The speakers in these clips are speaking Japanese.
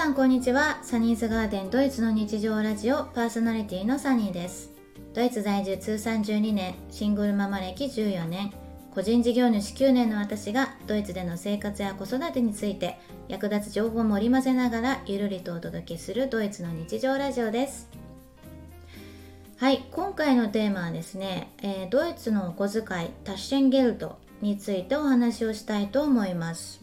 さんこんにちは。サニーズガーデンドイツの日常ラジオパーソナリティのサニーです。ドイツ在住通算12年シングルママ歴14年個人事業主9年の私がドイツでの生活や子育てについて役立つ情報を盛り混ぜながらゆるりとお届けするドイツの日常ラジオです。はい今回のテーマはですね、えー、ドイツのお小遣いタッシェンゲルトについてお話をしたいと思います。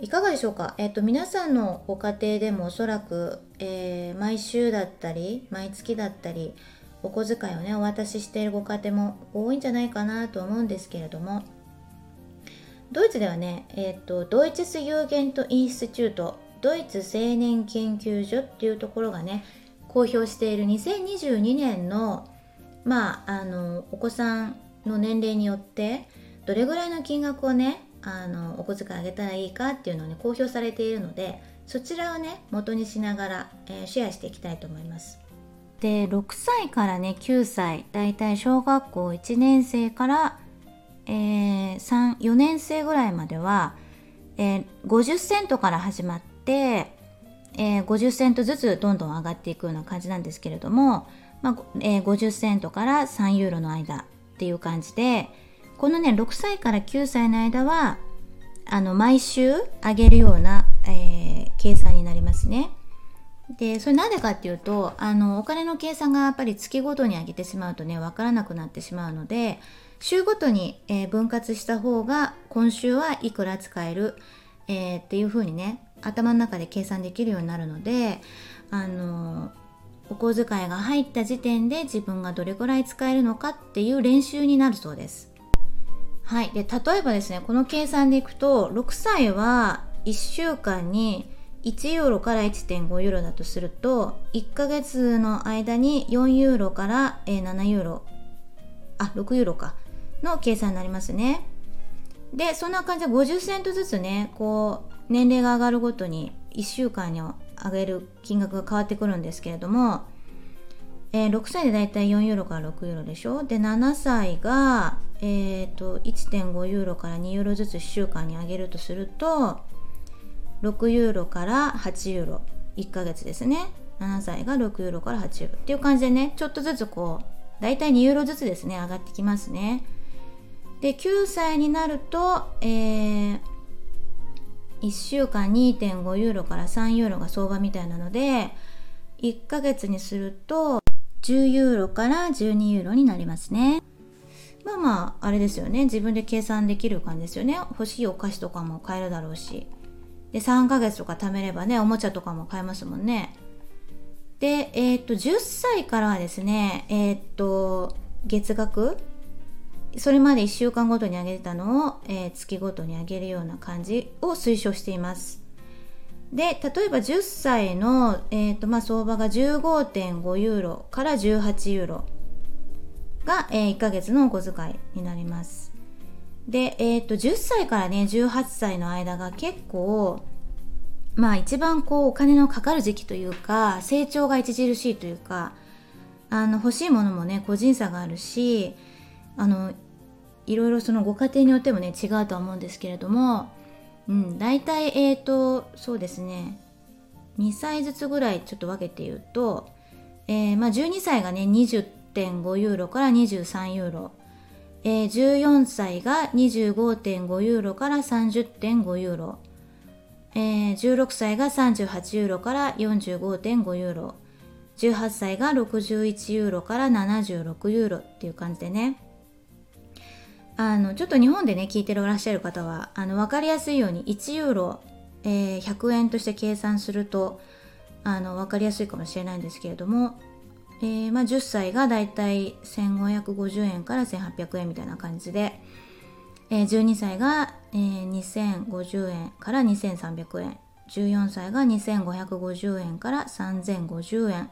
いかがでしょうか、えっと、皆さんのご家庭でもおそらく、えー、毎週だったり毎月だったりお小遣いをねお渡ししているご家庭も多いんじゃないかなと思うんですけれどもドイツではね、えっと、 Deutsches Jugendinstitut ドイツ青年研究所っていうところがね公表している2022年のまああのお子さんの年齢によってどれぐらいの金額をねあのお小遣いあげたらいいかっていうのをね公表されているのでそちらをね元にしながら、えー、シェアしていきたいと思います。で6歳からね9歳だいたい小学校1年生から、えー、4年生ぐらいまでは、えー、50セントから始まって、えー、50セントずつどんどん上がっていくような感じなんですけれども、まあえー、50セントから3ユーロの間っていう感じで、このね6歳から9歳の間はあの毎週あげるような、えー、計算になりますね。でそれなんでかっていうとあのお金の計算がやっぱり月ごとに上げてしまうとね分からなくなってしまうので週ごとに、えー、分割した方が今週はいくら使える、えー、っていう風にね頭の中で計算できるようになるのであのお小遣いが入った時点で自分がどれくらい使えるのかっていう練習になるそうです。はい。で、例えばですね、この計算でいくと、6歳は1週間に1ユーロから1.5ユーロだとすると、1ヶ月の間に4ユーロから7ユーロ、あ、6ユーロか、の計算になりますね。で、そんな感じで50セントずつね、こう、年齢が上がるごとに1週間に上げる金額が変わってくるんですけれども、えー、6歳でだいたい4ユーロから6ユーロでしょ？で7歳が、えーと、1.5ユーロから2ユーロずつ1週間に上げるとすると6ユーロから8ユーロ。1ヶ月ですね。7歳が6ユーロから8ユーロ。っていう感じでねちょっとずつこうだいたい2ユーロずつですね上がってきますね。で9歳になると、えー、1週間2.5ユーロから3ユーロが相場みたいなので1ヶ月にすると10ユーロから12ユーロになりますね。まあまあ、あれですよね。自分で計算できる感じですよね。欲しいお菓子とかも買えるだろうし。で、3ヶ月とか貯めればね、おもちゃとかも買えますもんね。で、えー、っと、10歳からはですね、えー、っと、月額それまで1週間ごとに上げてたのを、えー、月ごとに上げるような感じを推奨しています。で例えば10歳の、えーとまあ、相場が15.5ユーロから18ユーロが、えー、1ヶ月のお小遣いになります。で、えーと、10歳からね18歳の間が結構まあ一番こうお金のかかる時期というか成長が著しいというかあの欲しいものもね個人差があるしあのいろいろそのご家庭によってもね違うとは思うんですけれどもうん、大体えっ、ー、とそうですね。2歳ずつぐらいちょっと分けて言うと、えー、まあ、12歳がね20.5ユーロから23ユーロ、えー、14歳が25.5ユーロから30.5ユーロ、えー、16歳が38ユーロから45.5ユーロ。18歳が61ユーロから76ユーロっていう感じでね。あのちょっと日本でね聞いてらっしゃる方はあの分かりやすいように1ユーロ、えー、100円として計算するとあの分かりやすいかもしれないんですけれども、えー、まあ、10歳がだいたい1550円から1800円みたいな感じで、えー、12歳が、え2050円から2300円14歳が2550円から3050円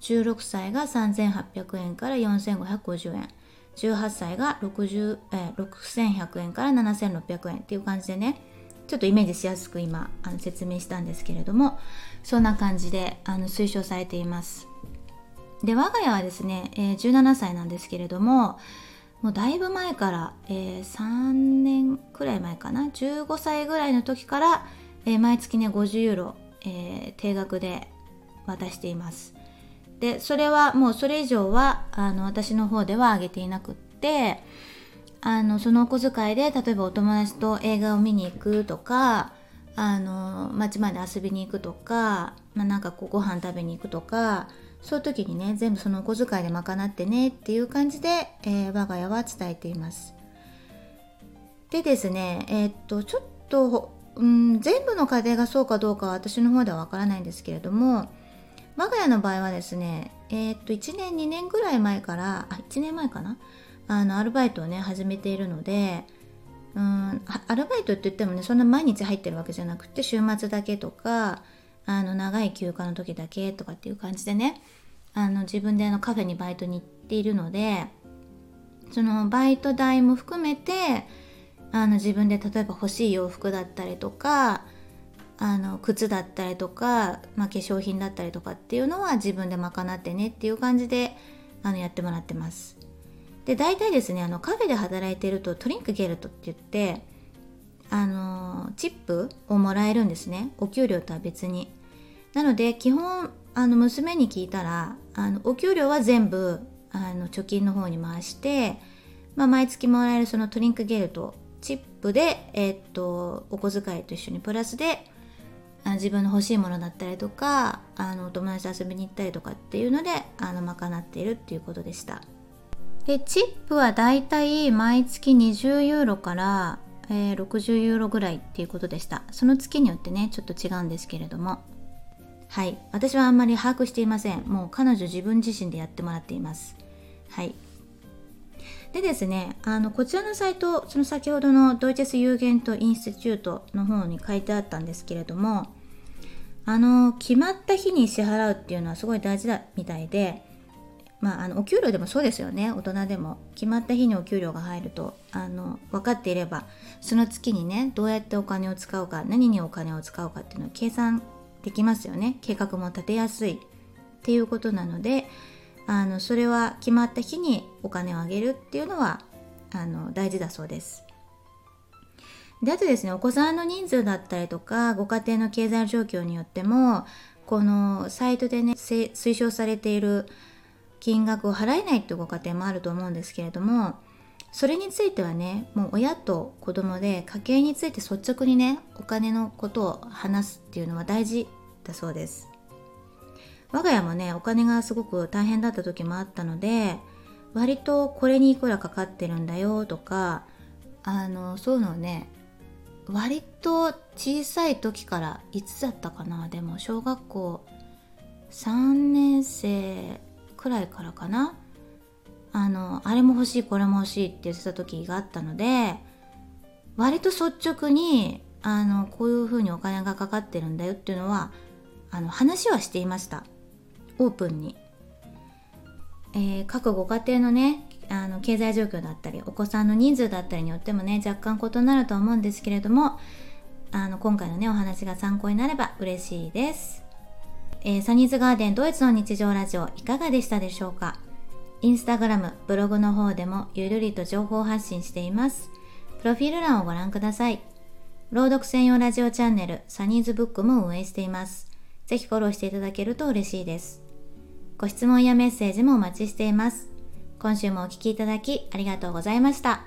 16歳が3800円から4550円。18歳が60、えー、6100円から7600円っていう感じでね。ちょっとイメージしやすく今あの説明したんですけれどもそんな感じであの推奨されています。で我が家はですね、えー、17歳なんですけれどももうだいぶ前から、えー、3年くらい前かな？15歳ぐらいの時から、えー、毎月ね50ユーロえー、定額で渡しています。でそれはもうそれ以上はあの私の方ではあげていなくってあのそのお小遣いで例えばお友達と映画を見に行くとかあの街まで遊びに行くとか、まあ、なんかこうご飯食べに行くとかそういう時にね全部そのお小遣いで賄ってねっていう感じで、えー、我が家は伝えています。でですねえー、っとちょっと、うん、全部の家庭がそうかどうかは私の方ではわからないんですけれども我が家の場合はですねえー、っと1年2年ぐらい前からあ1年前かな？あのアルバイトをね始めているのでうんアルバイトって言ってもねそんな毎日入ってるわけじゃなくて週末だけとかあの長い休暇の時だけとかっていう感じでねあの自分であのカフェにバイトに行っているのでそのバイト代も含めてあの自分で例えば欲しい洋服だったりとかあの靴だったりとか、まあ、化粧品だったりとかっていうのは自分で賄ってねっていう感じであのやってもらってます。で大体ですねあのカフェで働いてるとトリンクゲルトって言ってあのチップをもらえるんですねお給料とは別になので基本あの娘に聞いたらあのお給料は全部あの貯金の方に回して、まあ、毎月もらえるそのトリンクゲルトチップで、えー、っとお小遣いと一緒にプラスであ自分の欲しいものだったりとかあのお友達と遊びに行ったりとかっていうのであの賄っているっていうことでした。でチップはだいたい毎月20ユーロから、えー、60ユーロぐらいっていうことでした。その月によってねちょっと違うんですけれども。はい。私はあんまり把握していません。もう彼女自分自身でやってもらっています。はい。でですねあのこちらのサイトその先ほどの Deutsches Jugendinstitut の方に書いてあったんですけれどもあの決まった日に支払うっていうのはすごい大事だみたいでまあ、あのお給料でもそうですよね。大人でも。決まった日にお給料が入るとあの分かっていればその月にねどうやってお金を使うか何にお金を使うかっていうのを計算できますよね。計画も立てやすいっていうことなのであのそれは決まった日にお金をあげるっていうのはあの大事だそうです。であとですねお子さんの人数だったりとかご家庭の経済状況によってもこのサイトでね推奨されている金額を払えないっていうご家庭もあると思うんですけれどもそれについてはねもう親と子供で家計について率直にねお金のことを話すっていうのは大事だそうです我が家もねお金がすごく大変だった時もあったので割とこれにいくらかかってるんだよとかあのそういうのをね割と小さい時からいつだったかな。でも小学校3年生くらいからかな。あのあれも欲しいこれも欲しいって言ってた時があったので割と率直にあのこういうふうにお金がかかってるんだよっていうのはあの話はしていました。オープンに、えー、各ご家庭のねあの経済状況だったりお子さんの人数だったりによってもね若干異なると思うんですけれどもあの今回のねお話が参考になれば嬉しいですえー、サニーズガーデンドイツの日常ラジオいかがでしたでしょうか？インスタグラム、ブログの方でもゆるりと情報発信しています。プロフィール欄をご覧ください。朗読専用ラジオチャンネル、サニーズブックも運営しています。ぜひフォローしていただけると嬉しいです。ご質問やメッセージもお待ちしています。今週もお聴きいただきありがとうございました。